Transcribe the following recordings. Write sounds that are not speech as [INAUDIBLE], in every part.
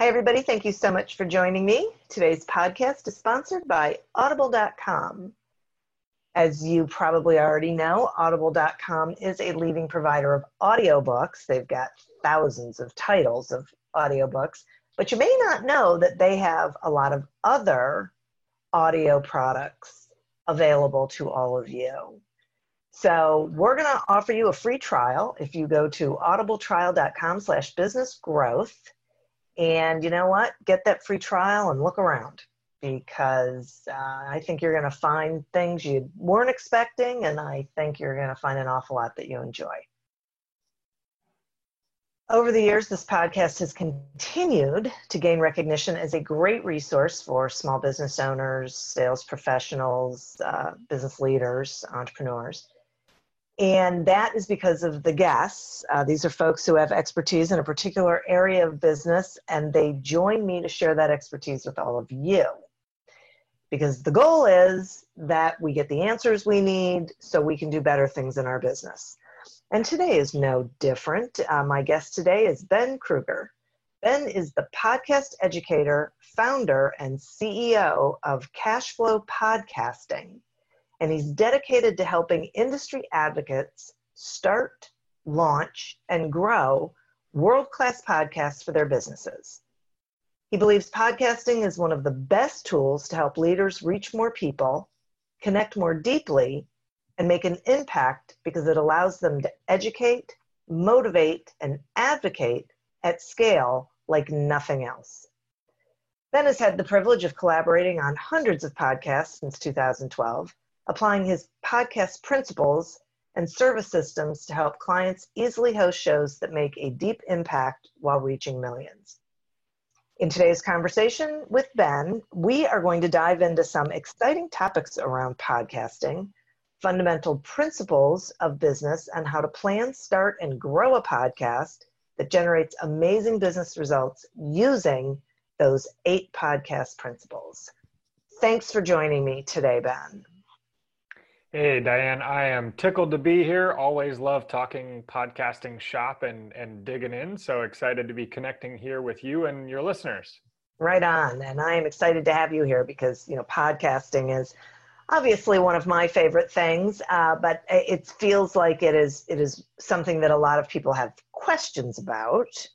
Hi, everybody. Thank you so much for joining me. Today's podcast is sponsored by Audible.com. As you probably already know, Audible.com is a leading provider of audiobooks. They've got thousands of titles of audiobooks, but you may not know that they have a lot of other audio products available to all of you. So we're going to offer you a free trial if you go to audibletrial.com slash business growth and you know what? Get that free trial and look around because uh, I think you're going to find things you weren't expecting, and I think you're going to find an awful lot that you enjoy. Over the years, this podcast has continued to gain recognition as a great resource for small business owners, sales professionals, uh, business leaders, entrepreneurs. And that is because of the guests. Uh, these are folks who have expertise in a particular area of business, and they join me to share that expertise with all of you. Because the goal is that we get the answers we need so we can do better things in our business. And today is no different. Uh, my guest today is Ben Krueger. Ben is the podcast educator, founder, and CEO of Cashflow Podcasting and he's dedicated to helping industry advocates start, launch, and grow world class podcasts for their businesses. He believes podcasting is one of the best tools to help leaders reach more people, connect more deeply, and make an impact because it allows them to educate, motivate, and advocate at scale like nothing else. Ben has had the privilege of collaborating on hundreds of podcasts since 2012 applying his podcast principles and service systems to help clients easily host shows that make a deep impact while reaching millions. In today's conversation with Ben, we are going to dive into some exciting topics around podcasting, fundamental principles of business, and how to plan, start, and grow a podcast that generates amazing business results using those eight podcast principles. Thanks for joining me today, Ben. Hey, Diane, I am tickled to be here. Always love talking podcasting shop and, and digging in. So excited to be connecting here with you and your listeners. Right on. And I am excited to have you here because, you know, podcasting is obviously one of my favorite things, uh, but it feels like it is, it is something that a lot of people have questions about.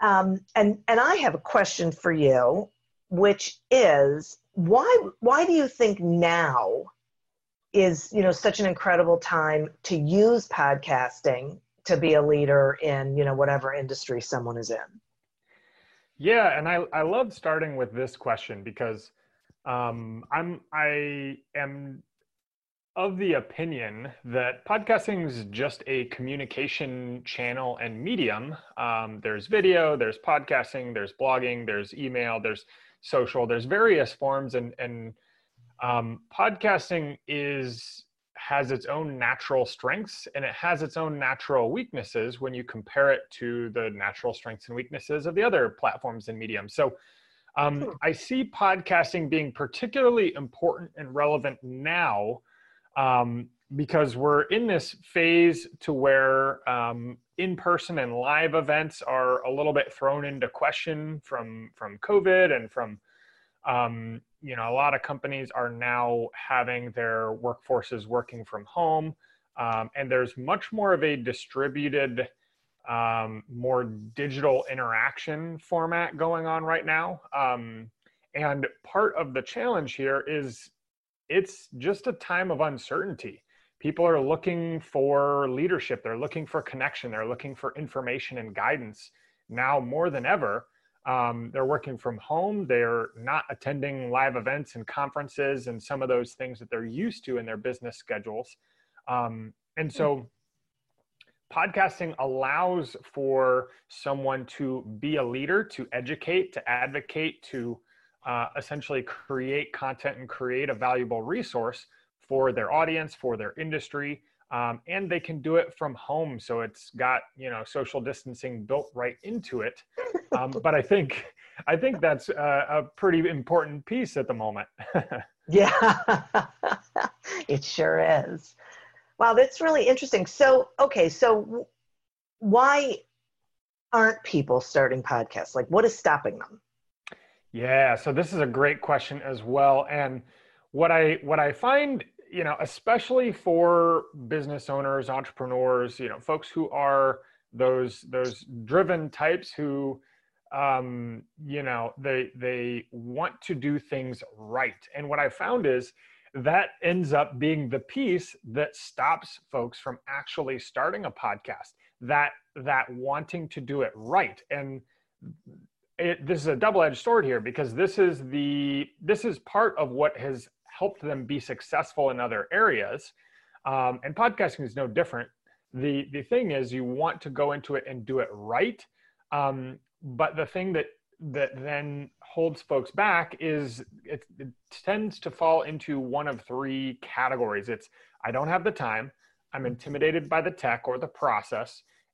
Um, and, and I have a question for you, which is why, why do you think now is you know such an incredible time to use podcasting to be a leader in you know whatever industry someone is in yeah and i i love starting with this question because um i'm i am of the opinion that podcasting is just a communication channel and medium. Um, there's video, there's podcasting, there's blogging, there's email, there's social, there's various forms, and and um, podcasting is has its own natural strengths and it has its own natural weaknesses when you compare it to the natural strengths and weaknesses of the other platforms and mediums. So um, I see podcasting being particularly important and relevant now um, because we're in this phase to where um, in-person and live events are a little bit thrown into question from from COVID and from um, you know a lot of companies are now having their workforces working from home, um, and there's much more of a distributed, um, more digital interaction format going on right now. Um, and part of the challenge here is it's just a time of uncertainty. People are looking for leadership, they're looking for connection, they're looking for information and guidance now more than ever. Um, they're working from home, they're not attending live events and conferences and some of those things that they're used to in their business schedules. Um, and so, podcasting allows for someone to be a leader, to educate, to advocate, to uh, essentially create content and create a valuable resource for their audience, for their industry, um, and they can do it from home. So it's got you know social distancing built right into it. Um, [LAUGHS] but I think I think that's a, a pretty important piece at the moment. [LAUGHS] yeah, [LAUGHS] it sure is. Wow, that's really interesting. So okay, so why aren't people starting podcasts? Like, what is stopping them? Yeah, so this is a great question as well. And what I what I find, you know, especially for business owners, entrepreneurs, you know, folks who are those those driven types who um, you know, they they want to do things right. And what I found is that ends up being the piece that stops folks from actually starting a podcast. That that wanting to do it right. And it, this is a double-edged sword here because this is the this is part of what has helped them be successful in other areas. Um, and podcasting is no different. The the thing is you want to go into it and do it right. Um, but the thing that that then holds folks back is it, it tends to fall into one of three categories. It's i don't have the time. I'm intimidated by the tech or the process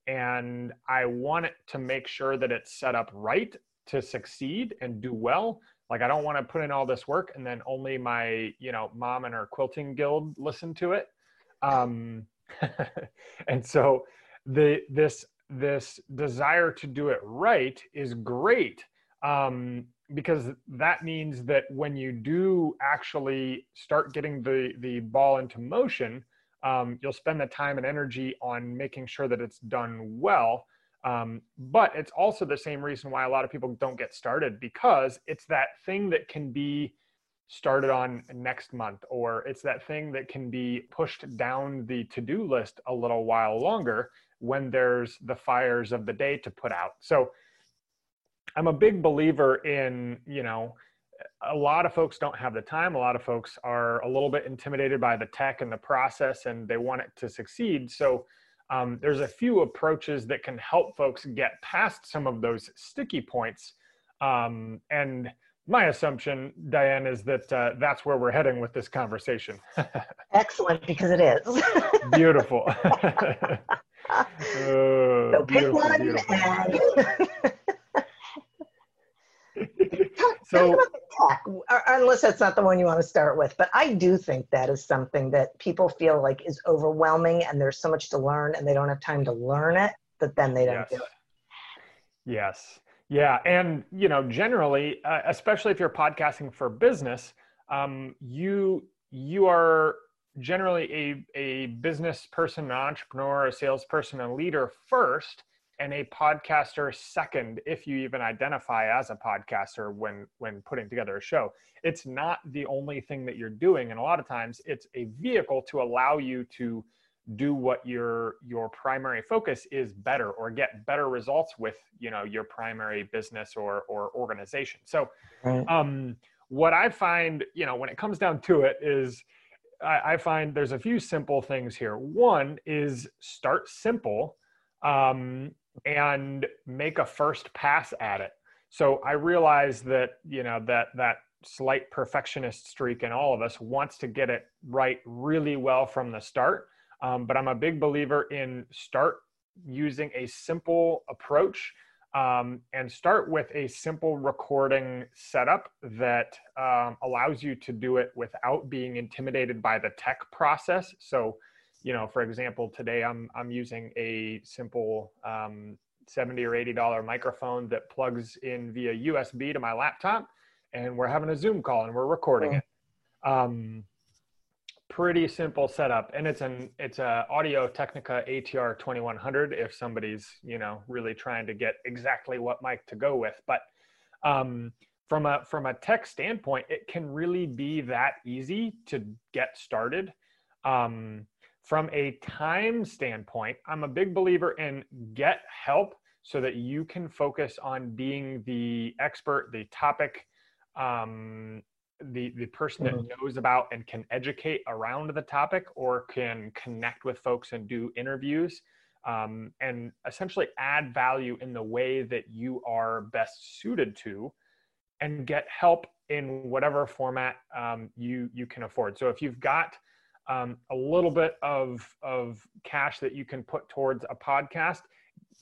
and I want it to make sure that it's set up right to succeed and do well like i don't want to put in all this work and then only my you know mom and her quilting guild listen to it. Um [LAUGHS] and so the this this desire to do it right is great um because that means that when you do actually start getting the the ball into motion um, you'll spend the time and energy on making sure that it's done well um, but it's also the same reason why a lot of people don't get started because it's that thing that can be started on next month, or it's that thing that can be pushed down the to do list a little while longer when there's the fires of the day to put out. So I'm a big believer in, you know, a lot of folks don't have the time. A lot of folks are a little bit intimidated by the tech and the process and they want it to succeed. So um, there's a few approaches that can help folks get past some of those sticky points. Um, and my assumption, Diane, is that uh, that's where we're heading with this conversation. [LAUGHS] Excellent, because it is. [LAUGHS] beautiful. [LAUGHS] so pick beautiful, one beautiful. and so unless that's not the one you want to start with but i do think that is something that people feel like is overwhelming and there's so much to learn and they don't have time to learn it but then they don't yes. do it. Yes. Yeah and you know generally uh, especially if you're podcasting for business um, you you are generally a, a business person an entrepreneur a salesperson a leader first and a podcaster second if you even identify as a podcaster when when putting together a show it's not the only thing that you're doing and a lot of times it's a vehicle to allow you to do what your your primary focus is better or get better results with you know your primary business or or organization so right. um what i find you know when it comes down to it is I, I find there's a few simple things here. One is start simple um, and make a first pass at it. So I realize that you know that that slight perfectionist streak in all of us wants to get it right really well from the start. Um, but I'm a big believer in start using a simple approach um, and start with a simple recording setup that um, allows you to do it without being intimidated by the tech process. So, you know, for example, today I'm I'm using a simple um, seventy or eighty dollar microphone that plugs in via USB to my laptop, and we're having a Zoom call and we're recording it. Um, pretty simple setup and it's an it's a audio technica atr 2100 if somebody's you know really trying to get exactly what mic to go with. But um, from a from a tech standpoint it can really be that easy to get started. Um, from a time standpoint i'm a big believer in get help so that you can focus on being the expert the topic um, the the person that mm-hmm. knows about and can educate around the topic or can connect with folks and do interviews um, and essentially add value in the way that you are best suited to and get help in whatever format um, you you can afford so if you've got um, a little bit of of cash that you can put towards a podcast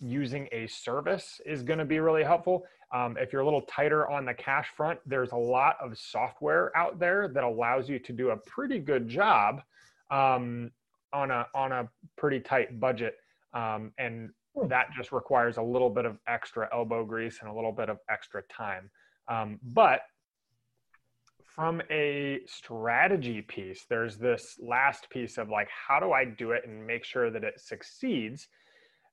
using a service is going to be really helpful um, if you're a little tighter on the cash front, there's a lot of software out there that allows you to do a pretty good job um, on a on a pretty tight budget, um, and hmm. that just requires a little bit of extra elbow grease and a little bit of extra time. Um, but from a strategy piece, there's this last piece of like, how do I do it and make sure that it succeeds?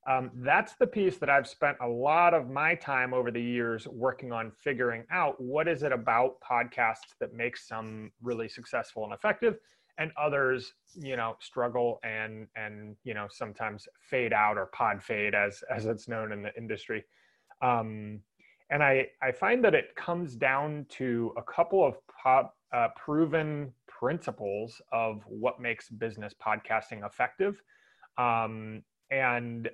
Um, that's the piece that I've spent a lot of my time over the years working on figuring out what is it about podcasts that makes some really successful and effective and others you know struggle and and you know sometimes fade out or pod fade as as it's known in the industry um, and i i find that it comes down to a couple of pop, uh, proven principles of what makes business podcasting effective um, and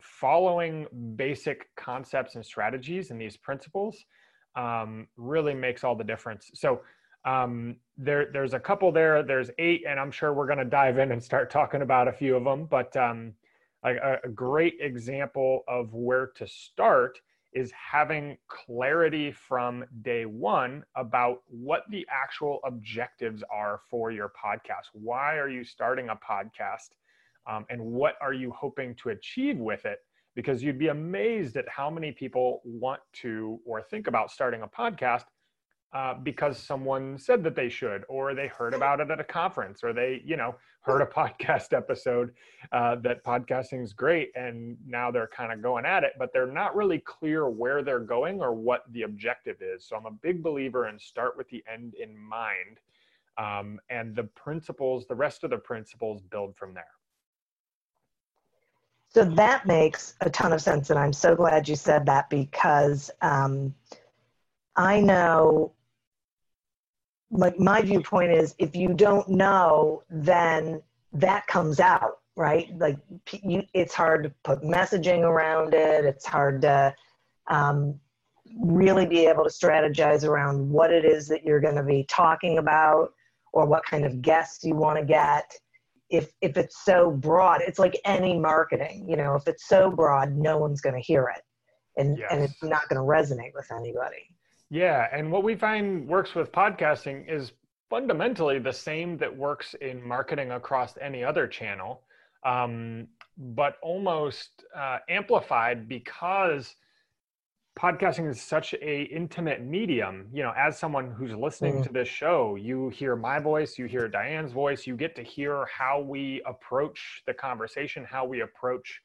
following basic concepts and strategies and these principles um, really makes all the difference. So um, there, there's a couple there. There's eight, and I'm sure we're going to dive in and start talking about a few of them. But um, a, a great example of where to start is having clarity from day one about what the actual objectives are for your podcast. Why are you starting a podcast? um, and what are you hoping to achieve with it because you'd be amazed at how many people want to or think about starting a podcast uh, because someone said that they should or they heard about it at a conference or they you know heard a podcast [LAUGHS] episode uh, that podcasting is great and now they're kind of going at it but they're not really clear where they're going or what the objective is. So i'm a big believer in start with the end in mind um, and the principles the rest of the principles build from there. So that makes a ton of sense. And I'm so glad you said that because um, I know, like, my viewpoint is if you don't know, then that comes out, right? Like, you, it's hard to put messaging around it, it's hard to um, really be able to strategize around what it is that you're going to be talking about or what kind of guests you want to get if if it's so broad it's like any marketing you know if it's so broad no one's going to hear it and yes. and it's not going to resonate with anybody yeah and what we find works with podcasting is fundamentally the same that works in marketing across any other channel um, but almost uh, amplified because podcasting is such a intimate medium you know as someone who's listening mm-hmm. to this show you hear my voice you hear diane's voice you get to hear how we approach the conversation how we approach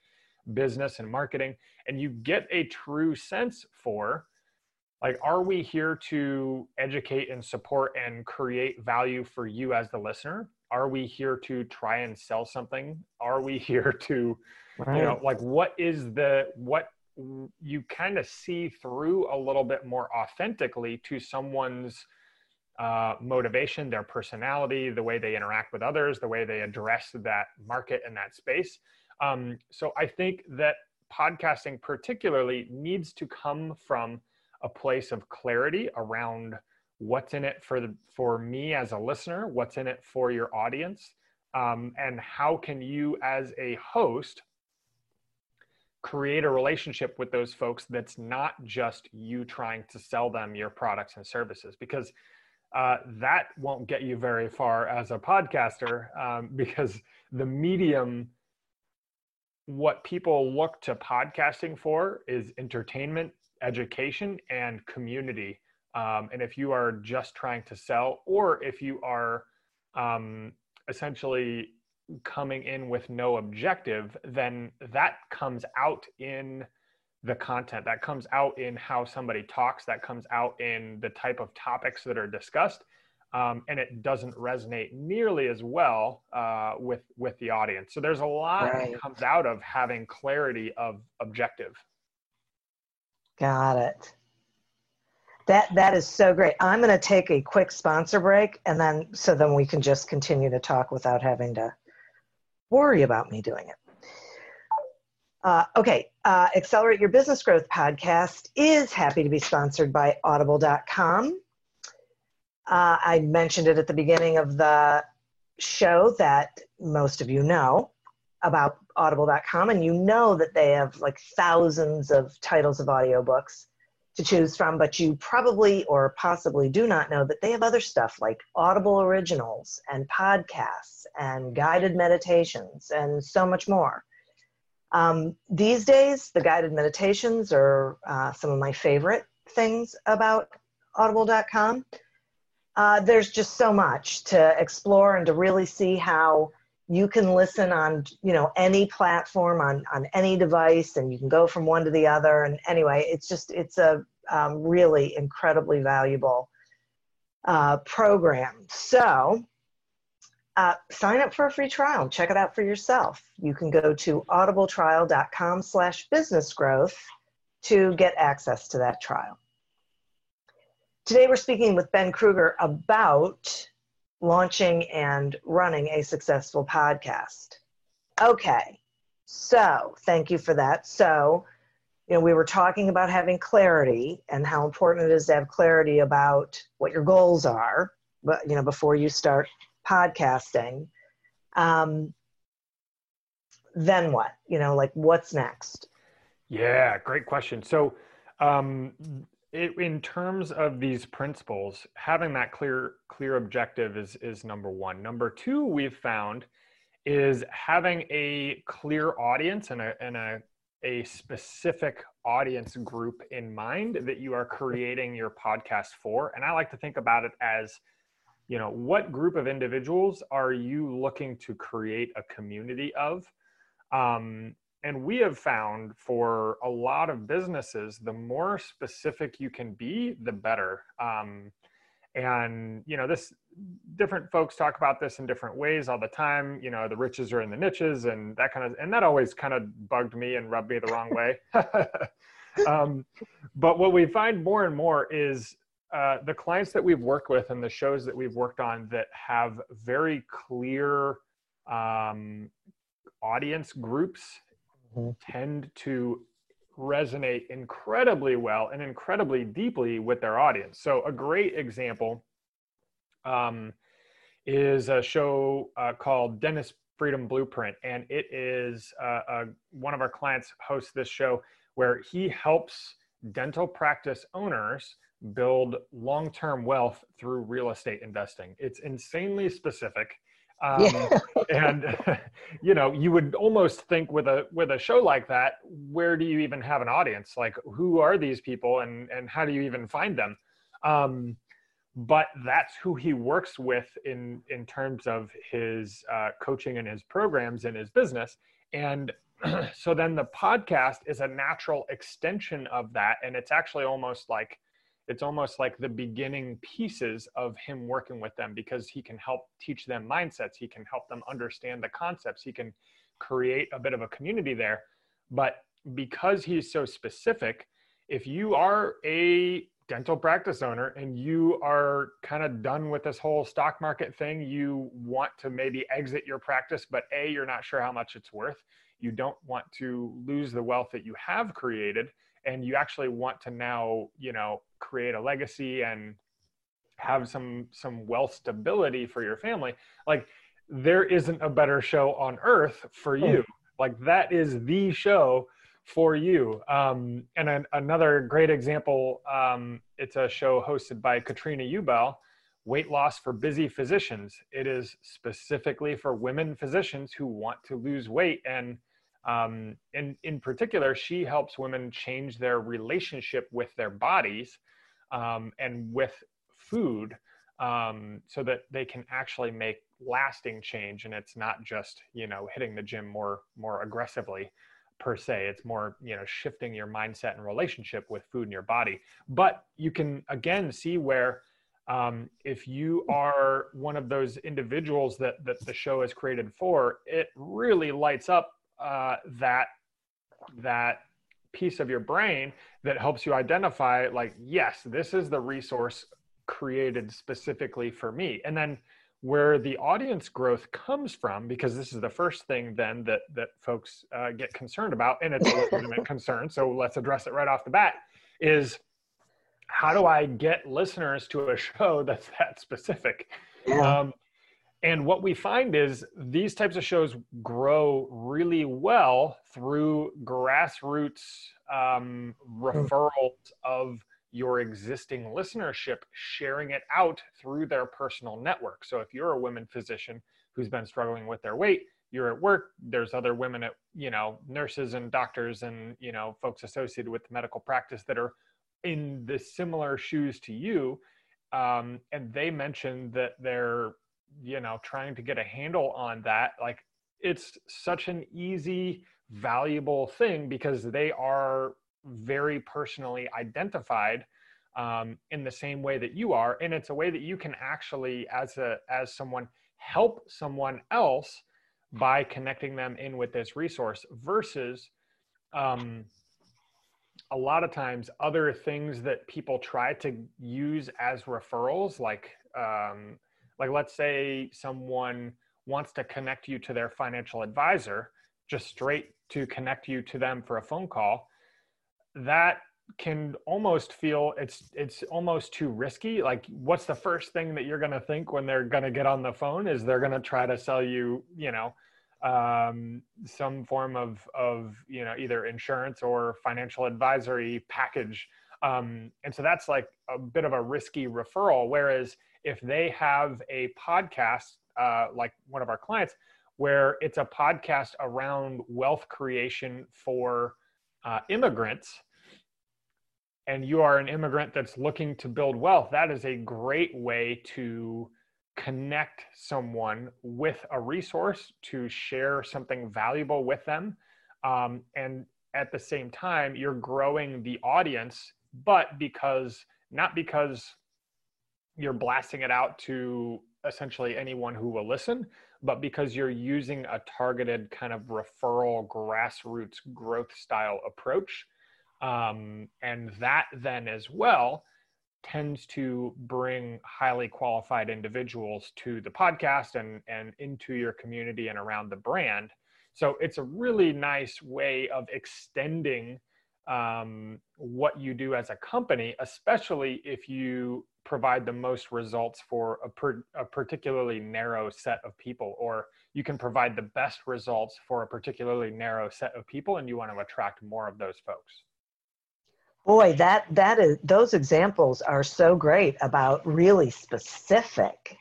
business and marketing and you get a true sense for like are we here to educate and support and create value for you as the listener are we here to try and sell something are we [LAUGHS] here to right. you know like what is the what you kind of see through a little bit more authentically to someone's uh, motivation, their personality, the way they interact with others, the way they address that market and that space. Um, so I think that podcasting, particularly, needs to come from a place of clarity around what's in it for the for me as a listener, what's in it for your audience, um, and how can you as a host create a relationship with those folks that's not just you trying to sell them your products and services? Because uh, that won't get you very far as a podcaster um, [LAUGHS] because the medium what people look to podcasting for is entertainment education and community. Um, and if you are just trying to sell or if you are um, essentially coming in with no objective then that comes out in the content. That comes out in how somebody talks. That comes out in the type of topics that are discussed. Um, and it doesn't resonate nearly as well uh, with with the audience. So there's a lot right. that comes out of having clarity of objective got it. That that is so great. I'm going to take a quick sponsor break and then so then we can just continue to talk without having to worry about me doing it. Uh, okay, uh, Accelerate Your Business Growth podcast is happy to be sponsored by Audible.com. Uh, I mentioned it at the beginning of the show that most of you know about Audible.com, and you know that they have like thousands of titles of audiobooks to choose from, but you probably or possibly do not know that they have other stuff like Audible originals and podcasts and guided meditations and so much more. Um, these days, the guided meditations are uh, some of my favorite things about audible.com. Uh, there's just so much to explore and to really see how you can listen on you know any platform on on any device and you can go from one to the other. And anyway it's just it's a um, really incredibly valuable uh, program. So uh, sign up for a free trial. Check it out for yourself. You can go to audibletrial.com slash business growth to get access to that trial. Today we're speaking with ben krueger about launching and running a successful podcast. Okay so thank you for that. So you know we were talking about having clarity and how important it is to have clarity about what your goals are but you know before you start podcasting. Um, then what? You know like what's next? Yeah great question. So um, it, in terms of these principles having that clear clear objective is is number one. Number two we've found is having a clear audience and a, and a, a specific audience group in mind that you are creating your podcast for. And i like to think about it as you know what group of individuals are you looking to create a community of? Um, and we have found for a lot of businesses the more specific you can be the better. Um, and you know this different folks talk about this in different ways all the time you know the riches are in the niches and that kind of and that always kind of bugged me and rubbed me the wrong way. [LAUGHS] Um, but what we find more and more is uh, the clients that we've worked with and the shows that we've worked on that have very clear um, audience groups mm-hmm. tend to resonate incredibly well and incredibly deeply with their audience. So, a great example um, is a show uh, called Dentist Freedom Blueprint, and it is uh, one of our clients hosts this show where he helps dental practice owners build long-term wealth through real estate investing. It's insanely specific. Um, yeah. and [LAUGHS] you know, you would almost think with a with a show like that, where do you even have an audience? Like, who are these people, and and how do you even find them? Um, but that's who he works with in in terms of his uh, coaching and his programs and his business. And [CLEARS THROAT] so then the podcast is a natural extension of that, and it's actually almost like it's almost like the beginning pieces of him working with them because he can help teach them mindsets he can help them understand the concepts he can create a bit of a community there but because he's so specific if you are a dental practice owner and you are kind of done with this whole stock market thing, you want to maybe exit your practice, but A, you're not sure how much it's worth. You don't want to lose the wealth that you have created. And you actually want to now, you know, create a legacy and have some some wealth stability for your family. Like there isn't a better show on earth for you. Hmm. Like that is the show for you. Um, and an, another great example, um, it's a show hosted by Katrina Ubel, Weight Loss for Busy Physicians. It is specifically for women physicians who want to lose weight. And um, in, in particular, she helps women change their relationship with their bodies um, and with food um, so that they can actually make lasting change. And it's not just, you know, hitting the gym more, more aggressively per se. It's more, you know, shifting your mindset and relationship with food in your body. But you can again see where um, if you are one of those individuals that that the show is created for, it really lights up uh, that that piece of your brain that helps you identify like yes this is the resource created specifically for me and then where the audience growth comes from because this is the first thing then that that folks uh, get concerned about and it's a legitimate [LAUGHS] concern so let's address it right off the bat is how do i get listeners to a [LAUGHS] show that's that specific yeah. um, and what we find is these types of shows grow really well through grassroots um, hmm. referrals of your existing listenership sharing it out through their personal network. So if you're a women physician who's been struggling with their weight, you're at work, there's other women at, you know, nurses and doctors and, you know, folks associated with medical practice that are in the similar shoes to you. Um, and they mentioned that they're, you know, trying to get a handle on that. Like it's such an easy, valuable thing because they are very personally identified um, in the same way that you are and it's a way that you can actually as a as someone help someone else by connecting them in with this resource versus um, a lot of times other things that people try to use as referrals like um, like let's say someone wants to connect you to their financial advisor just straight to connect you to them for a phone call that can almost feel it's it's almost too risky. Like what's the first thing that you're going to think when they're going to get on the phone is they're going to try to sell you you know um, some form of of you know either insurance or financial advisory package. Um, and so that's like a bit of a risky referral. Whereas if they have a podcast uh, like one of our clients where it's a podcast around wealth creation for uh, immigrants and you are an immigrant that's looking to build wealth, that is a great way to connect someone with a resource to share something valuable with them. Um, and at the same time, you're growing the audience, but because not because you're blasting it out to essentially anyone who will listen, but because you're using a targeted kind of referral grassroots growth style approach. Um, and that then as well tends to bring highly qualified individuals to the podcast and, and into your community and around the brand. So it's a really nice way of extending um, what you do as a company, especially if you provide the most results for a, per, a particularly narrow set of people, or you can provide the best results for a particularly narrow set of people, and you want to attract more of those folks. Boy, that that is those examples are so great about really specific,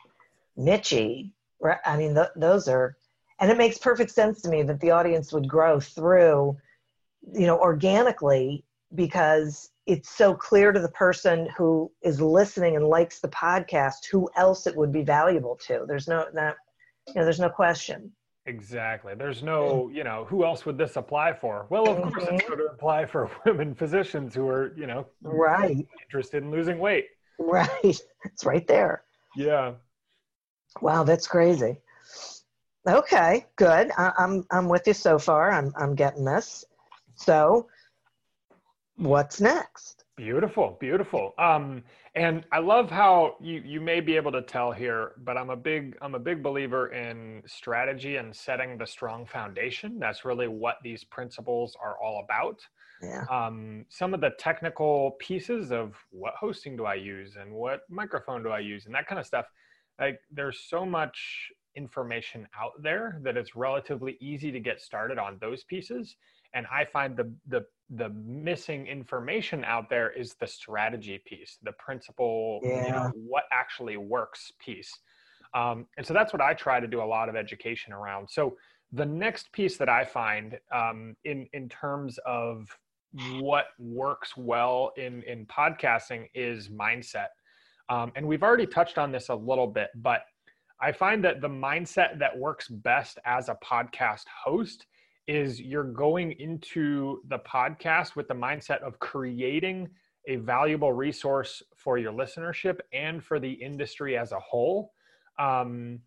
nichey. I mean, th- those are, and it makes perfect sense to me that the audience would grow through, you know, organically because it's so clear to the person who is listening and likes the podcast who else it would be valuable to. There's no that you know, there's no question. Exactly. There's no, you know, who else would this apply for? Well, of course, it's mm-hmm. going to apply for [LAUGHS] women physicians who are, you know, right interested in losing weight. Right. [LAUGHS] It's right there. Yeah. Wow, that's crazy. Okay, good. I, I'm I'm with you so far. I'm I'm getting this. So, what's next? Beautiful, beautiful. Um, and I love how you you may be able to tell here, but I'm a big I'm a big believer in strategy and setting the strong foundation. That's really what these principles are all about. Yeah. Um, some of the technical pieces of what hosting do I use and what microphone do I use and that kind of stuff. Like there's so much information out there that it's relatively easy to get started on those pieces. And I find the the the missing information out there is the strategy piece, the principle, Yeah. you know, what actually works piece. Um, and so that's what I try to do a lot of education around. So the next piece that I find um, in in terms of what works well in in podcasting is mindset. Um, and we've already touched on this a little bit, but I find that the mindset that works best as a podcast host is you're going into the podcast with the mindset of creating a valuable resource for your listenership and for the industry as a whole. Um,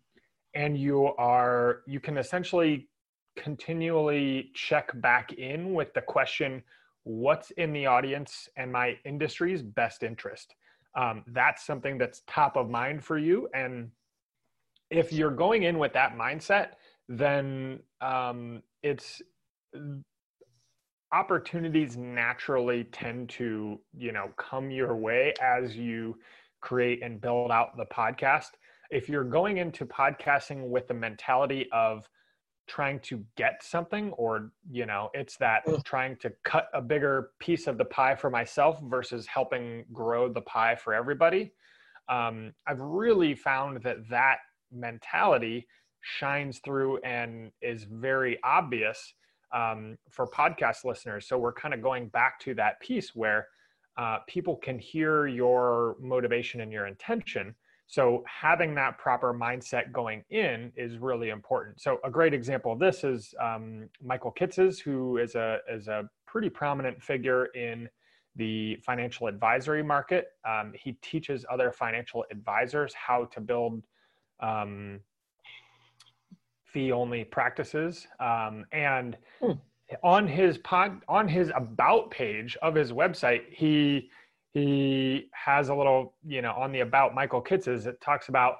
and you are, you can essentially continually check back in with the question what's in the audience and my industry's best interest? Um, that's something that's top of mind for you. And if you're going in with that mindset, then um, it's opportunities naturally tend to you know come your way as you create and build out the podcast. If you're going into podcasting with the mentality of trying to get something or you know it's that trying to cut a bigger piece of the pie for myself versus helping grow the pie for everybody um, i've really found that that mentality shines through and is very obvious um, for podcast listeners. So we're kind of going back to that piece where uh, people can hear your motivation and your intention. So having that proper mindset going in is really important. So a great example of this is um, Michael Kitces, who is a is a pretty prominent figure in the financial advisory market. Um, he teaches other financial advisors how to build um, fee only practices. Um, and Hmm. on his pod, on his about page of his website, he he has a little, you know, on the about Michael Kitces, it talks about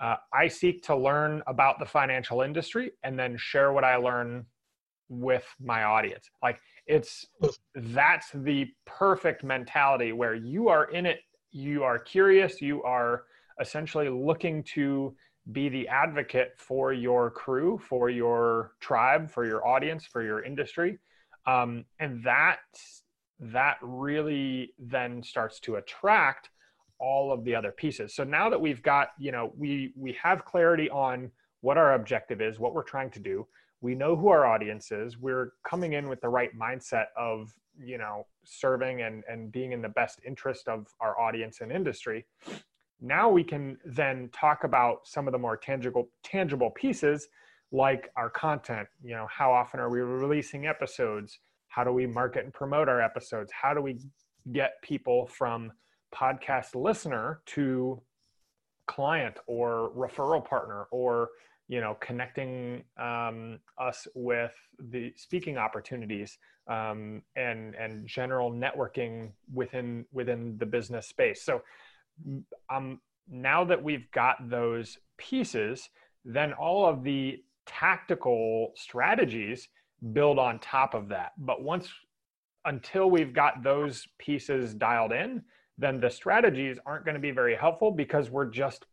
uh, I seek to learn about the financial industry and then share what I learn with my audience. Like it's that's the perfect mentality where you are in it, you are curious, you are essentially looking to be the advocate for your crew, for your tribe, for your audience, for your industry. Um, and that that really then starts to attract all of the other pieces. So now that we've got, you know, we we have clarity on what our objective is, what we're trying to do. We know who our audience is. We're coming in with the right mindset of, you know, serving and and being in the best interest of our audience and industry now we can then talk about some of the more tangible tangible pieces like our content. You know how often are we releasing episodes? How do we market and promote our episodes? How do we get people from podcast listener to client or referral partner or you know connecting um, us with the speaking opportunities um, and and general networking within within the business space? So um, now that we've got those pieces, then all of the tactical strategies build on top of that. But once, until we've got those pieces dialed in, then the strategies aren't going to be very helpful because we're just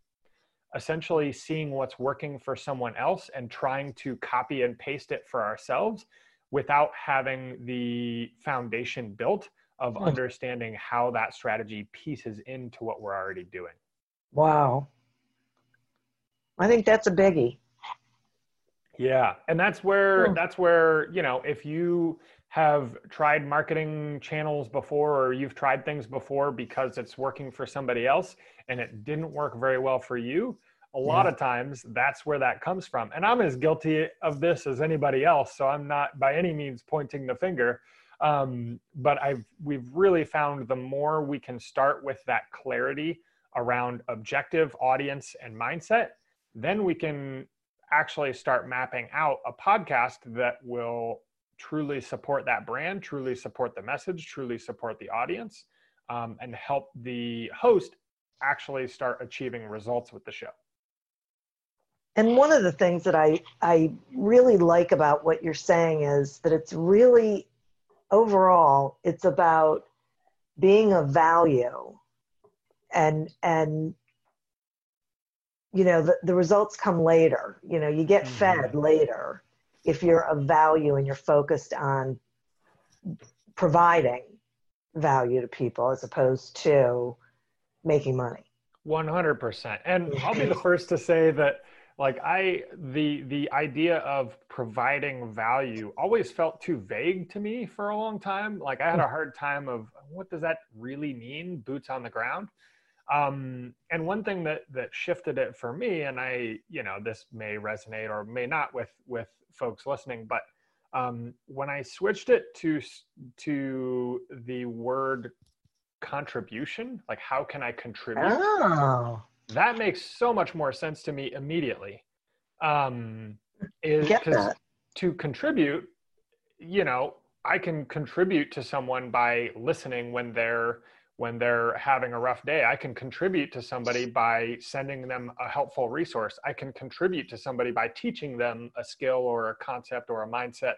essentially seeing what's working for someone else and trying to copy and paste it for ourselves without having the foundation built of Hmm. understanding how that strategy pieces into what we're already doing. Wow. I think that's a biggie. Yeah, and that's where Hmm. that's where, you know, if you have tried marketing channels before or you've tried things before because it's working for somebody else and it didn't work very well for you, a lot Yeah. of times that's where that comes from. And I'm as guilty of this as anybody else, so I'm not by any means pointing the finger. Um, but I've we've really found the more we can start with that clarity around objective, audience, and mindset, then we can actually start mapping out a podcast that will truly support that brand, truly support the message, truly support the audience. um, and help the host actually start achieving results with the show. And one of the things that I, I really like about what you're saying is that it's really overall, it's about being of value and and you know the, the results come later. You know you get mm-hmm. fed later if you're of value and you're focused on providing value to people as opposed to making money. 100% and i'll be the [LAUGHS] first to say that like i the the idea of providing value always felt too vague to me for a long time. Like i had a hard time of what does that really mean? Boots on the ground. Um, and one thing that that shifted it for me and i you know this may resonate or may not with with folks listening but um, when i switched it to to the word contribution like how can i contribute? Oh that makes so much more sense to me immediately um is because to contribute you know i can contribute to someone by listening when they're when they're having a rough day. I can contribute to somebody by sending them a helpful resource. I can contribute to somebody by teaching them a skill or a concept or a mindset.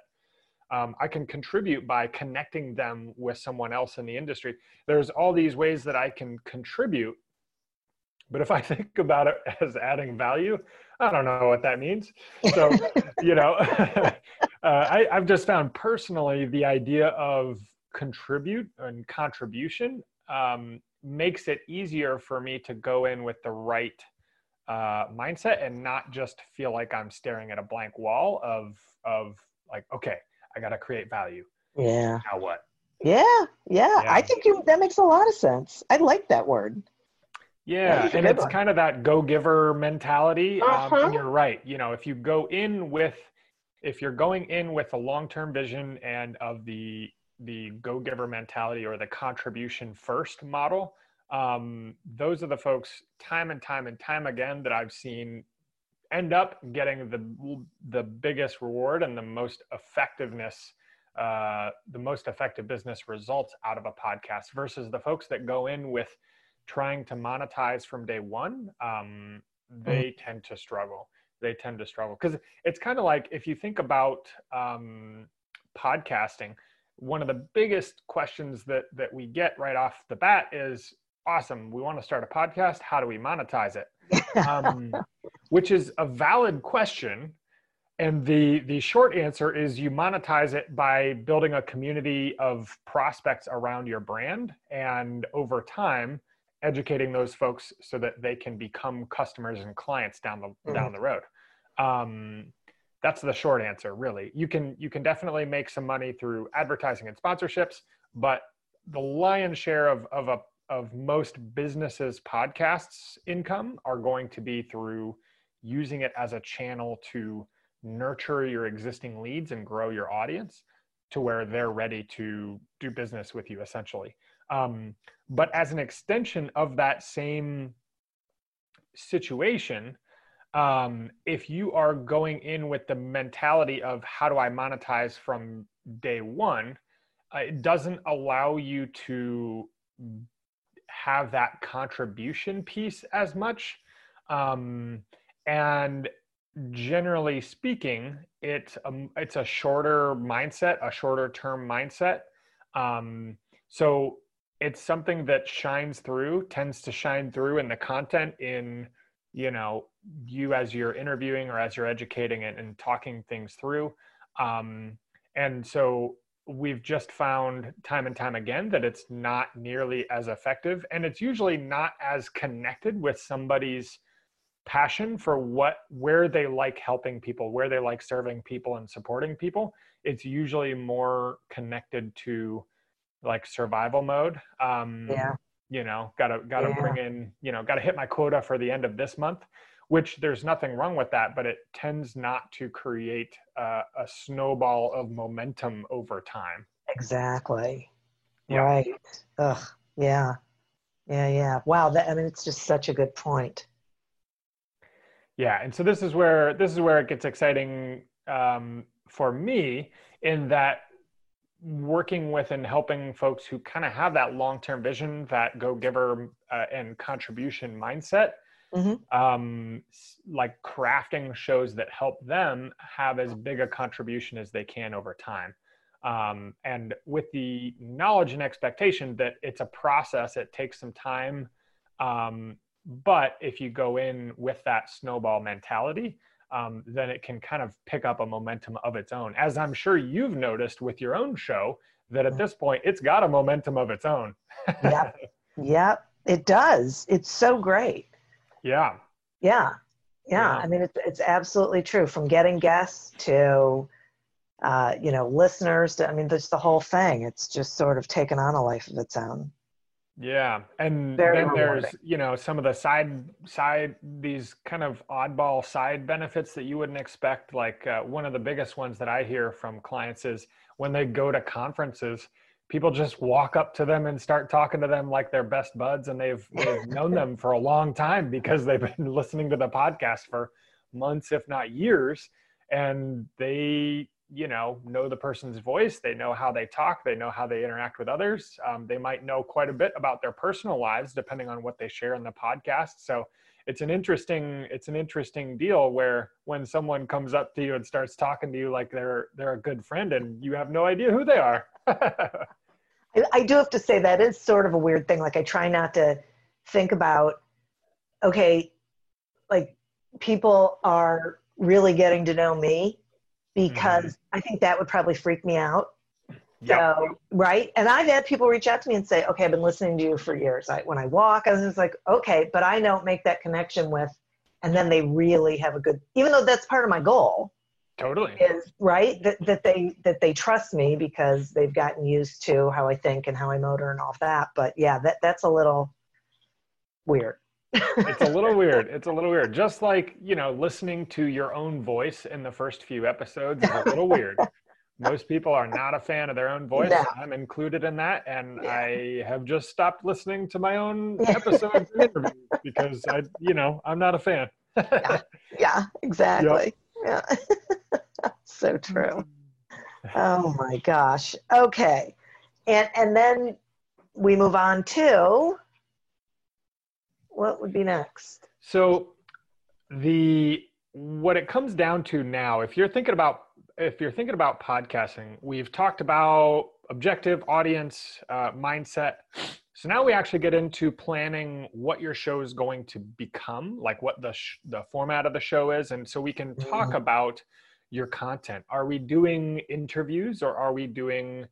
Um, i can contribute by connecting them with someone else in the industry. There's all these ways that i can contribute but if I [LAUGHS] think about it as adding value, I don't know what that means. So, you know, [LAUGHS] uh, I, I've just found personally the idea of contribute and contribution um, makes it easier for me to go in with the right uh, mindset and not just feel like I'm staring at a blank wall of of like, okay, I got to create value. Yeah. Now what? Yeah, yeah, yeah. I think you, that makes a lot of sense. I like that word. Yeah, and it's kind of that go giver mentality. Uh-huh. Um, and you're right. You know, if you go in with, if you're going in with a long term vision and of the the go giver mentality or the contribution first model, um, those are the folks time and time and time again that I've seen end up getting the the biggest reward and the most effectiveness uh, the most effective business results out of a podcast versus the folks that go in with trying to monetize from day one, um, they mm. tend to struggle. They tend to struggle because it's kind of like if you think about um, podcasting, one of the biggest questions that that we get right off the bat is, "Awesome, we want to start a podcast. How do we monetize it?" um, [LAUGHS] which is a valid question. And the the short answer is you monetize it by building a community of prospects around your brand, and over time, educating those folks so that they can become customers and clients down the mm-hmm. down the road. Um, that's the short answer really. You can you can definitely make some money through advertising and sponsorships but the lion's share of of a of most businesses podcasts income are going to be through using it as a channel to nurture your existing leads and grow your audience to where they're ready to do business with you essentially um, but as an extension of that same situation, um, if you are going in with the mentality of how do I monetize from day one, uh, it doesn't allow you to have that contribution piece as much. Um, and generally speaking, it's a, it's a shorter mindset, a shorter term mindset. Um, so it's something that shines through tends to shine through in the content in you know you as you're interviewing or as you're educating and, and talking things through. Um, and so we've just found time and time again that it's not nearly as effective and it's usually not as connected with somebody's passion for what where they like helping people where they like serving people and supporting people. It's usually more connected to like survival mode. Um, yeah. You know, gotta gotta yeah. bring in. You know, gotta hit my quota for the end of this month. Which there's nothing wrong with that, but it tends not to create a snowball of momentum over time. Exactly. Yeah. Right. Ugh. Yeah. Yeah. Yeah. Wow. That I mean, it's just such a good point. Yeah, and so this is where this is where it gets exciting um, for me in that working with and helping folks who kind of have that long-term vision, that go-giver uh, and contribution mindset, Mhm. um, like crafting shows that help them have as big a contribution as they can over time. Um, and with the knowledge and expectation that it's a process, it takes some time. Um, but if you go in with that snowball mentality, um, then it can kind of pick up a momentum of its own. As I'm sure you've noticed with your own show, that at this point it's got a momentum of its own. Yep. [LAUGHS] Yep. It does. It's so great. yeah. Yeah. Yeah. Yeah. I mean, it's, it's absolutely true from getting guests to, uh, you know, listeners to, I mean, there's the whole thing. It's just sort of taken on a life of its own. Yeah, and Very then there's rewarding. you know some of the side side these kind of oddball side benefits that you wouldn't expect. Like uh, one of the biggest ones that I hear from clients is when they go to conferences, people just walk up to them and start talking to them like they're best buds, and they've they've known them for a long time because they've been [LAUGHS] listening to the podcast for months, if not years, and they you know know the person's voice they know how they talk they know how they interact with others. Um, they might know quite a bit about their personal lives depending on what they share in the podcast. So it's an interesting it's an interesting deal where when someone comes up to you and starts talking to you like they're they're a good friend and you have no idea who they are. [LAUGHS] I, I do have to say that is sort of a weird thing. Like I try not to think about, okay, like people are really getting to know me because mm-hmm. I think that would probably freak me out. Yep. So, right. And I've had people reach out to me and say, okay, I've been listening to you for years. I, when I walk, I was just like, okay, but I don't make that connection with, and then they really have a good, even though that's part of my goal totally is right that, that they that they trust me because they've gotten used to how I think and how I motor and all that. But yeah, that that's a little weird. It's a little weird. It's a little weird. Just like, you know, listening to your own voice in the first few episodes is a little weird. [LAUGHS] Most people are not a fan of their own voice. No. I'm included in that. And Yeah. I have just stopped listening to my own [LAUGHS] episodes and interviews because I, you know, I'm not a fan. Yeah, exactly. Yeah. [LAUGHS] so true. Oh my gosh. Okay. And and then we move on to what would be next? So the what it comes down to now, if you're thinking about if you're thinking about podcasting, we've talked about objective, audience, uh, mindset. So now we actually get into planning what your show is going to become, like what the sh- the format of the show is, and so we can talk Mhm. about your content. Are we doing interviews or are we doing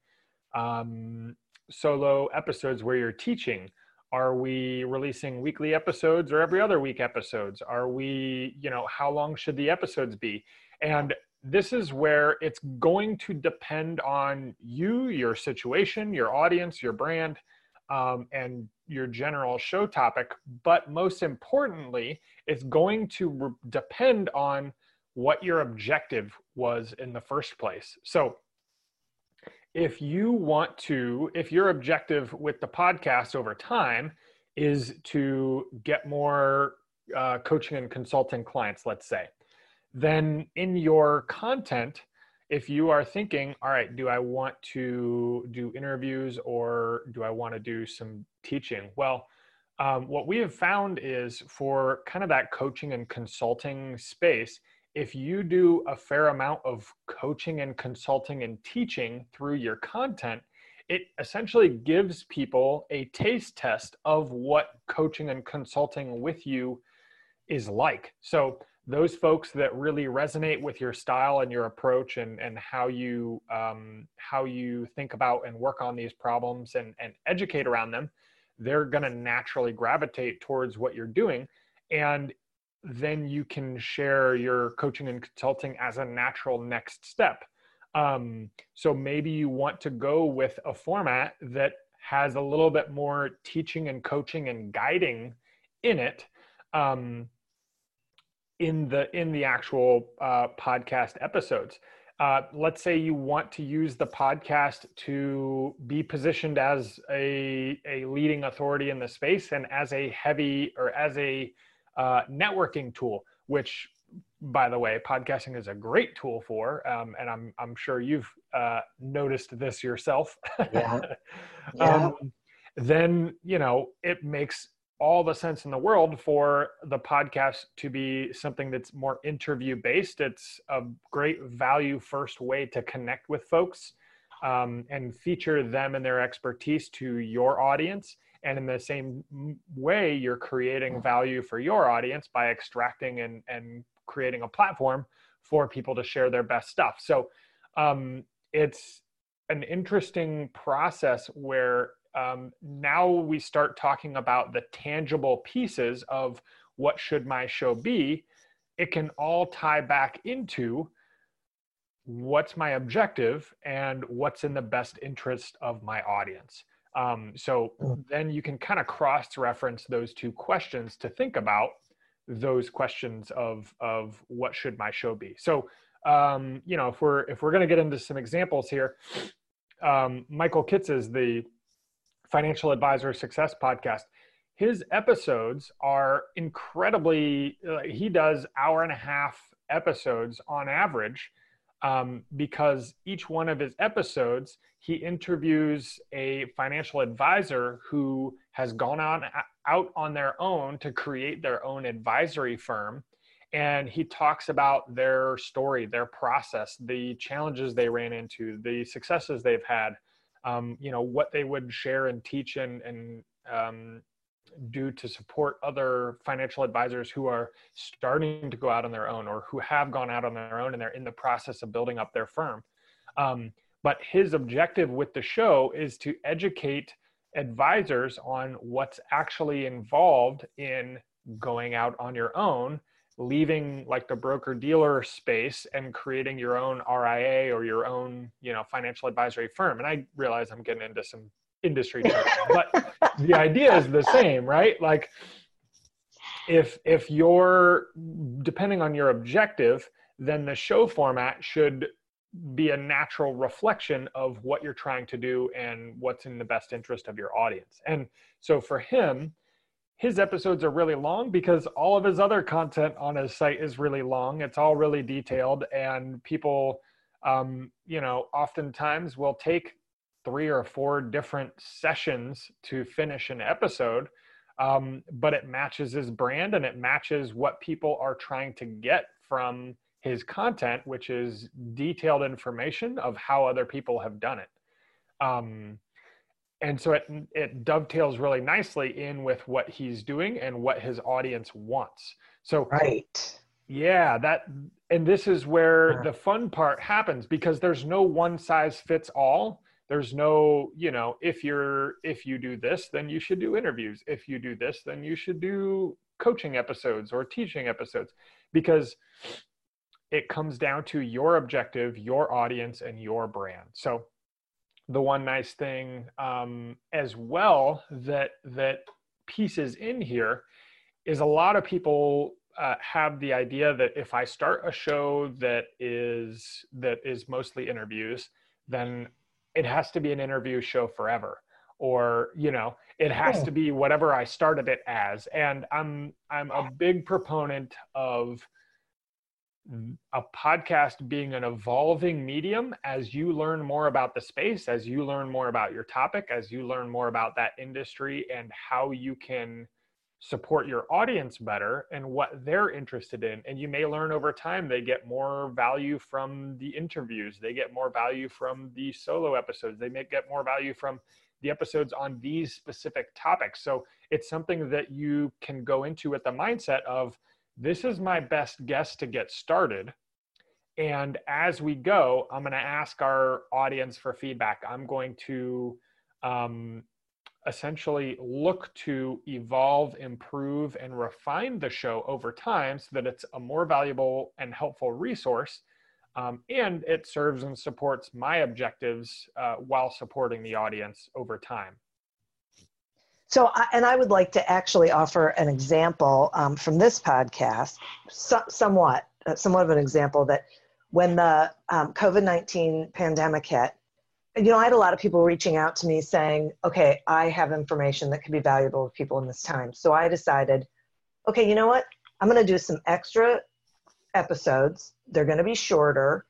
um, solo episodes where you're teaching? Are we releasing weekly episodes or every other week episodes? Are we, you know, how long should the episodes be? And this is where it's going to depend on you, your situation, your audience, your brand, um, and your general show topic. But most importantly, it's going to re- depend on what your objective was in the first place. So, if you want to, if your objective with the podcast over time is to get more uh, coaching and consulting clients, let's say, then in your content, if you are thinking, all right, do I want to do interviews or do I want to do some teaching? Well, um, what we have found is for kind of that coaching and consulting space, if you do a fair amount of coaching and consulting and teaching through your content, it essentially gives people a taste test of what coaching and consulting with you is like. So those folks that really resonate with your style and your approach and, and how you um, how you think about and work on these problems and, and educate around them, they're going to naturally gravitate towards what you're doing. And then you can share your coaching and consulting as a natural next step. Um, so maybe you want to go with a format that has a little bit more teaching and coaching and guiding in it um, in the in the actual uh, podcast episodes. Uh, let's say you want to use the podcast to be positioned as a, a leading authority in the space and as a heavy or as a uh, networking tool, which by the way, podcasting is a great tool for, um, and I'm I'm sure you've uh, noticed this yourself. Yeah. [LAUGHS] yeah. um, then you know it makes all the sense in the world for the podcast to be something that's more interview based. It's a great value first way to connect with folks um, and feature them and their expertise to your audience. And in the same way, you're creating value for your audience by extracting and, and creating a platform for people to share their best stuff. So um, it's an interesting process where um, now we start talking about the tangible pieces of what should my show be it can all tie back into what's my objective and what's in the best interest of my audience um, so mm. then you can kind of cross reference those two questions to think about those questions of of what should my show be so um, you know if we're if we're going to get into some examples here um, michael kitces is the financial advisor success podcast his episodes are incredibly uh, he does hour and a half episodes on average um, because each one of his episodes he interviews a financial advisor who has gone on out on their own to create their own advisory firm. And he talks about their story their process the challenges they ran into the successes they've had um, you know what they would share and teach and, and um, do to support other financial advisors who are starting to go out on their own or who have gone out on their own and they're in the process of building up their firm um, but his objective with the show is to educate advisors on what's actually involved in going out on your own leaving like the broker dealer space and creating your own RIA or your own, you know, financial advisory firm. And I realize I'm getting into some industry terms, but the idea is the same, right? Like if if you're depending on your objective, then the show format should be a natural reflection of what you're trying to do and what's in the best interest of your audience. And so for him, his episodes are really long because all of his other content on his site is really long. It's all really detailed, and people, um, you know, oftentimes will take three or four different sessions to finish an episode. Um, but it matches his brand and it matches what people are trying to get from his content, which is detailed information of how other people have done it. Um, and so it it dovetails really nicely in with what he's doing and what his audience wants so right yeah that and this is where the fun part happens because there's no one size fits all there's no you know if you're if you do this then you should do interviews. If you do this then you should do coaching episodes or teaching episodes because it comes down to your objective your audience and your brand. So the one nice thing um, as well that that pieces in here is a lot of people uh, have the idea that if I start a show that is that is mostly interviews, then it has to be an interview show forever, or you know, it has to be whatever I started it as. And I'm I'm a big proponent of a podcast being an evolving medium as you learn more about the space, as you learn more about your topic, as you learn more about that industry and how you can support your audience better and what they're interested in. And you may learn over time they get more value from the interviews, they get more value from the solo episodes, they may get more value from the episodes on these specific topics. So it's something that you can go into with the mindset of, this is my best guess to get started. And as we go, I'm going to ask our audience for feedback. I'm going to um, essentially look to evolve, improve, and refine the show over time so that it's a more valuable and helpful resource. Um, and it serves and supports my objectives uh, while supporting the audience over time. So, and I would like to actually offer an example um, from this podcast, so, somewhat, uh, somewhat of an example that when the um, COVID 19 pandemic hit, you know, I had a lot of people reaching out to me saying, okay, I have information that could be valuable to people in this time. So I decided, okay, you know what? I'm going to do some extra episodes. They're going to be shorter.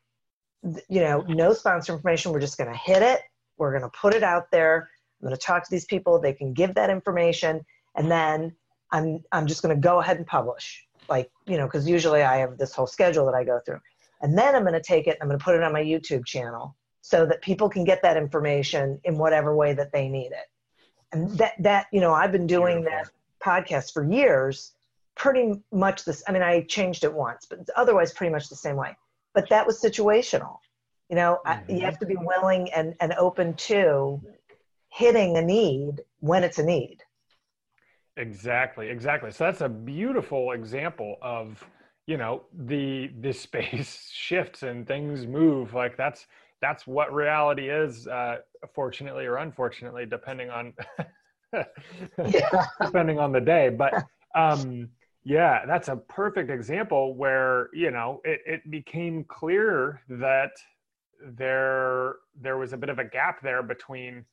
You know, no sponsor information. We're just going to hit it. We're going to put it out there. I'm going to talk to these people. They can give that information, and then I'm I'm just going to go ahead and publish. Like you know, because usually I have this whole schedule that I go through, and then I'm going to take it. and I'm going to put it on my YouTube channel so that people can get that information in whatever way that they need it. And that that you know, I've been doing that podcast for years, pretty much this. I mean, I changed it once, but otherwise, pretty much the same way. But that was situational. You know, I, mm-hmm. you have to be willing and and open to hitting a need when it's a need. Exactly, exactly. So that's a beautiful example of, you know, the the [LAUGHS] space shifts and things move. Like that's that's what reality is, uh, fortunately or unfortunately, depending on [LAUGHS] depending on the day. But um, yeah, that's a perfect example where you know it, it became clear that there there was a bit of a gap there between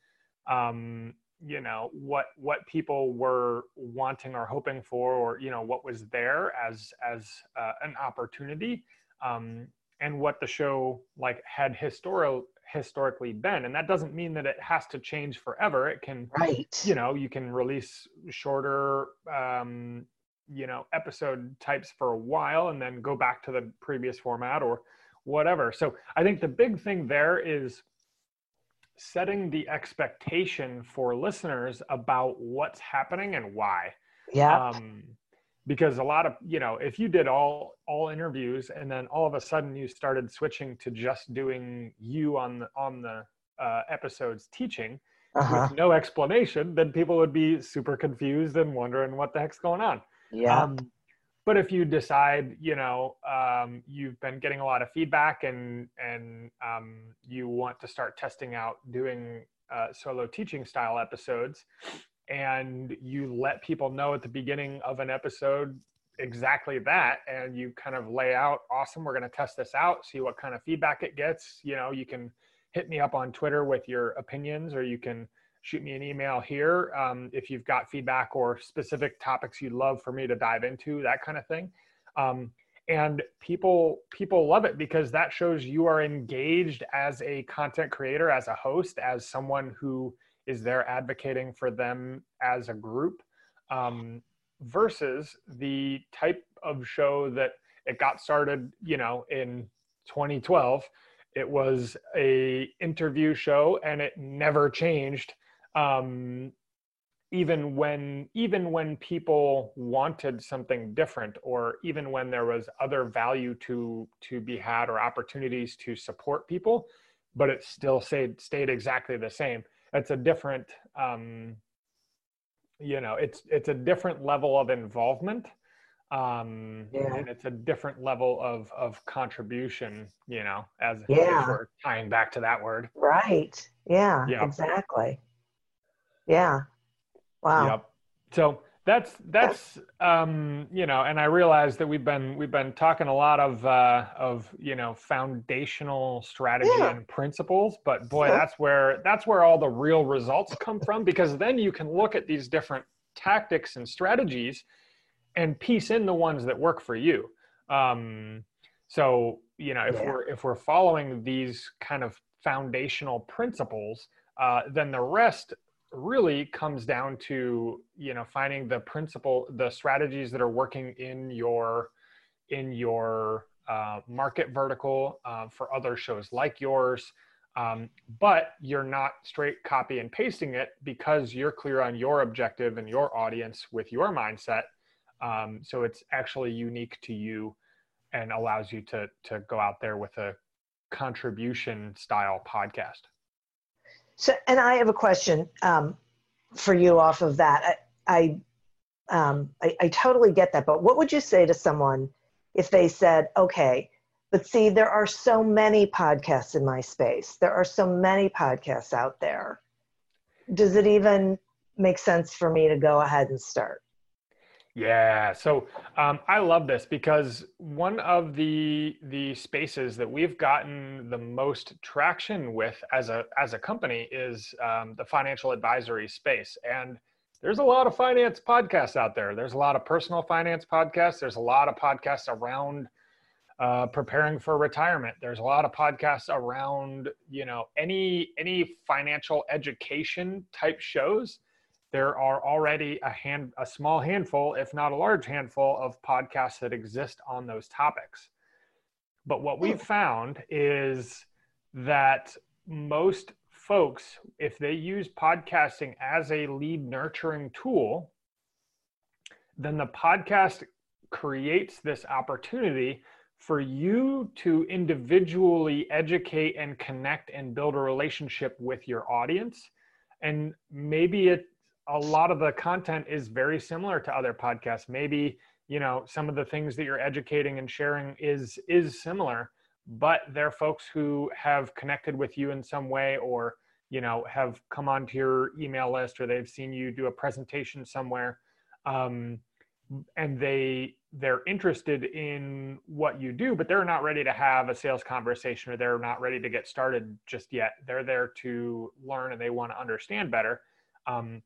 um, you know what what people were wanting or hoping for or you know what was there as as uh, an opportunity um, and what the show like had historical historically been and that doesn't mean that it has to change forever it can Right. you know you can release shorter um, you know episode types for a while and then go back to the previous format or whatever so i think the big thing there is setting the expectation for listeners about what's happening and why Yeah. um, because a lot of you know if you did all all interviews and then all of a sudden you started switching to just doing you on the on the uh, episodes teaching uh-huh. with no explanation then people would be super confused and wondering what the heck's going on Yeah. um, but if you decide, you know, um, you've been getting a lot of feedback and and um, you want to start testing out doing uh, solo teaching style episodes, and you let people know at the beginning of an episode exactly that, and you kind of lay out, awesome, we're going to test this out, see what kind of feedback it gets. You know, you can hit me up on Twitter with your opinions, or you can shoot me an email here um, if you've got feedback or specific topics you'd love for me to dive into that kind of thing um, and people people love it because that shows you are engaged as a content creator as a host as someone who is there advocating for them as a group um, versus the type of show that it got started you know in 2012 it was a interview show and it never changed um, even when even when people wanted something different or even when there was other value to to be had or opportunities to support people but it still stayed stayed exactly the same it's a different um, you know it's it's a different level of involvement um Yeah. and it's a different level of of contribution you know as Yeah. we're tying back to that word right. Yeah. Yeah. Exactly. Yeah. Wow. Yep. So that's that's um, you know, and I realize that we've been we've been talking a lot of uh, of you know foundational strategy Yeah. and principles, but boy, Sure. that's where that's where all the real results come from because then you can look at these different tactics and strategies and piece in the ones that work for you. Um, so you know, if Yeah. we're if we're following these kind of foundational principles, uh, then the rest really comes down to you know finding the principle the strategies that are working in your in your uh, market vertical uh, for other shows like yours. Um, but you're not straight copy and pasting it because you're clear on your objective and your audience with your mindset. Um, so it's actually unique to you and allows you to to go out there with a contribution style podcast So, and I have a question um, for you off of that. I, I, um, I, I totally get that, but what would you say to someone if they said, "Okay, but see, there are so many podcasts in my space. There are so many podcasts out there. Does it even make sense for me to go ahead and start?" Yeah, so um, I love this because one of the the spaces that we've gotten the most traction with as a as a company is um, the financial advisory space, and there's a lot of finance podcasts out there. There's a lot of personal finance podcasts. There's a lot of podcasts around uh, preparing for retirement. There's a lot of podcasts around, you know, any any financial education type shows. There are already a hand, a small handful, if not a large handful, of podcasts that exist on those topics. But what we've oh. found is that most folks, if they use podcasting as a lead nurturing tool, then the podcast creates this opportunity for you to individually educate and connect and build a relationship with your audience. And maybe it a lot of the content is very similar to other podcasts. Maybe, you know, some of the things that you're educating and sharing is is similar, but they're folks who have connected with you in some way or, you know, have come onto your email list or they've seen you do a presentation somewhere. Um, and they they're interested in what you do but they're not ready to have a sales conversation or they're not ready to get started just yet they're there to learn and they want to understand better um,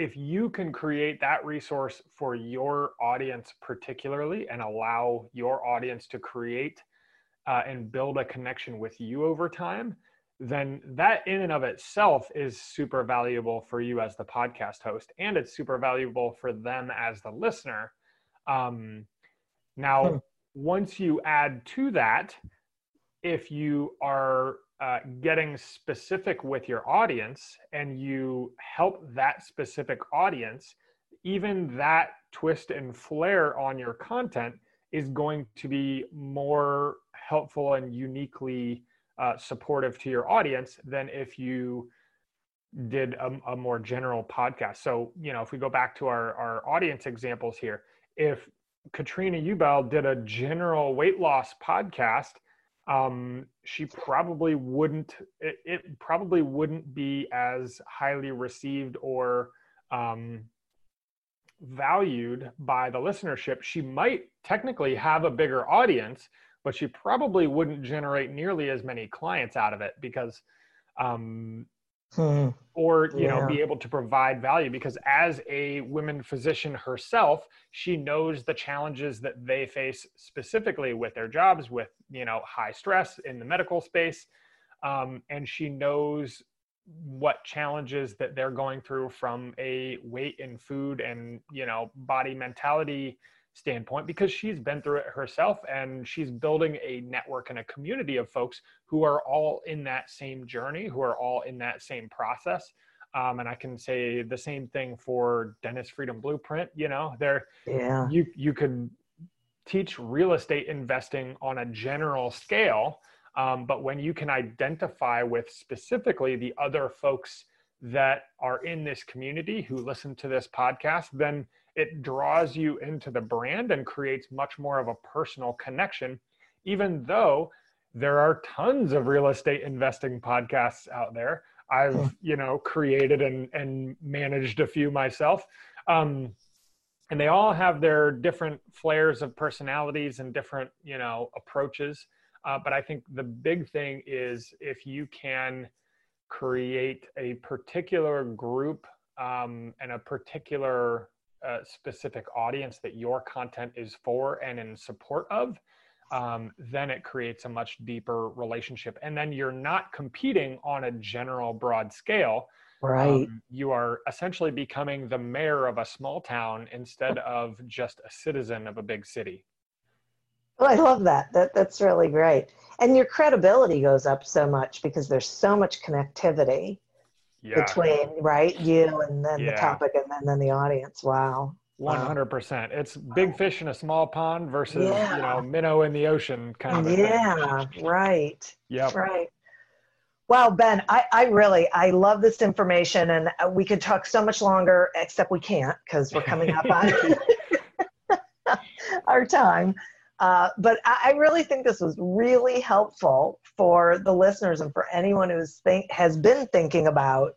if you can create that resource for your audience particularly and allow your audience to create uh, and build a connection with you over time then that in and of itself is super valuable for you as the podcast host and it's super valuable for them as the listener um, now hmm. once you add to that if you are uh, getting specific with your audience and you help that specific audience even that twist and flair on your content is going to be more helpful and uniquely uh, supportive to your audience than if you did a, a, more general podcast. So, you know, if we go back to our, our audience examples here, if Katrina Ubell did a general weight loss podcast, um, she probably wouldn't, it, it, probably wouldn't be as highly received or um, valued by the listenership. She might technically have a bigger audience, but she probably wouldn't generate nearly as many clients out of it because um, hmm. or you yeah. know be able to provide value because as a women physician herself she knows the challenges that they face specifically with their jobs with you know high stress in the medical space um, and she knows what challenges that they're going through from a weight and food and you know body mentality standpoint because she's been through it herself and she's building a network and a community of folks who are all in that same journey, who are all in that same process. Um, and I can say the same thing for Dentist Freedom Blueprint. You know, there, yeah. you you could teach real estate investing on a general scale, um, but when you can identify with specifically the other folks that are in this community who listen to this podcast, then it draws you into the brand and creates much more of a personal connection, even though there are tons of real estate investing podcasts out there. I've, you know, created and, and managed a few myself. Um, and they all have their different flares of personalities and different, you know, approaches. Uh, but I think the big thing is if you can create a particular group um, and a particular uh, specific audience that your content is for and in support of, um, then it creates a much deeper relationship. And then you're not competing on a general broad scale. Right. Um, you are essentially becoming the mayor of a small town instead of just a citizen of a big city. Well, I love that. That that's really great. And your credibility goes up so much because there's so much connectivity yeah. between right you and then yeah. the topic and then, then the audience. Wow. One hundred percent. It's big fish in a small pond versus yeah. you know minnow in the ocean kind of. yeah. Thing. Right. Yeah, Right. Wow, Ben, I, I really I love this information, and uh, we could talk so much longer, except we can't because we're coming up on [LAUGHS] [LAUGHS] our time. Uh, but I, I, really think this was really helpful for the listeners and for anyone who's think has been thinking about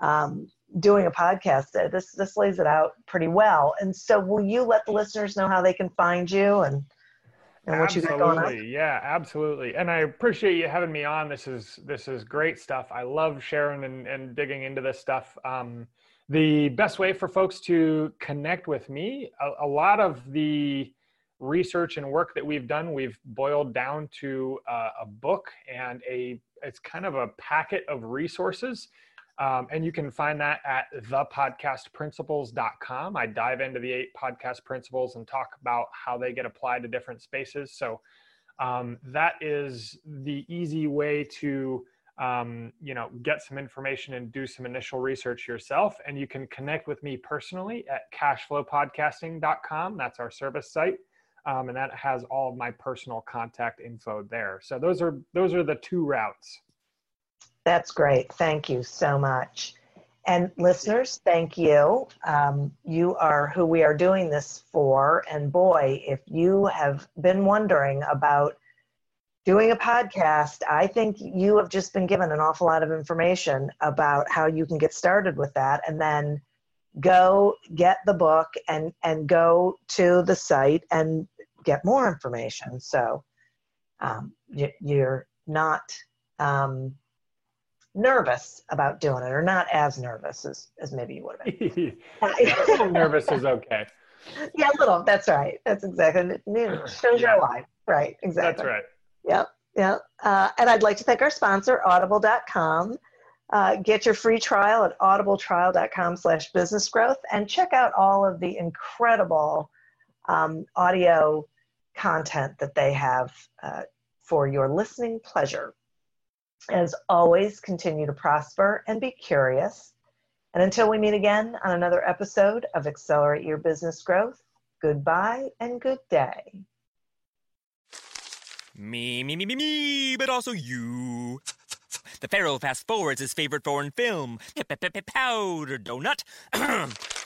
um, doing a podcast. This this lays it out pretty well. And so, will you let the listeners know how they can find you and and what absolutely. you got going on? Yeah, absolutely. And I appreciate you having me on. This is this is great stuff. I love sharing and, and digging into this stuff. Um, the best way for folks to connect with me, a, a lot of the research and work that we've done, we've boiled down to uh, a book and a it's kind of a packet of resources. Um, and you can find that at thepodcastprinciples.com. I dive into the eight podcast principles and talk about how they get applied to different spaces. So um, that is the easy way to um, you know get some information and do some initial research yourself. And you can connect with me personally at cashflowpodcasting.com. That's our service site um, and that has all of my personal contact info there. So those are those are the two routes. That's great. Thank you so much. And listeners, thank you. Um, you are who we are doing this for. And boy, if you have been wondering about doing a podcast, I think you have just been given an awful lot of information about how you can get started with that. And then go get the book and, and go to the site and get more information. So um, you, are not um, nervous about doing it, or not as nervous as, as maybe you would have been. [LAUGHS] a little nervous is okay. [LAUGHS] Yeah, a little. That's right. That's exactly. It [CLEARS THROAT] shows you're alive. Right. Exactly. That's right. Yep. Yep. Uh, and I'd like to thank our sponsor, Audible.com. Uh, get your free trial at audibletrial.com slash business growth and check out all of the incredible um, audio content that they have uh, for your listening pleasure. As always, continue to prosper and be curious. And until we meet again on another episode of Accelerate Your Business Growth, goodbye and good day. Me, me, me, me, me, but also you. The Pharaoh fast forwards his favorite foreign film, Powder Donut. [CLEARS THROAT]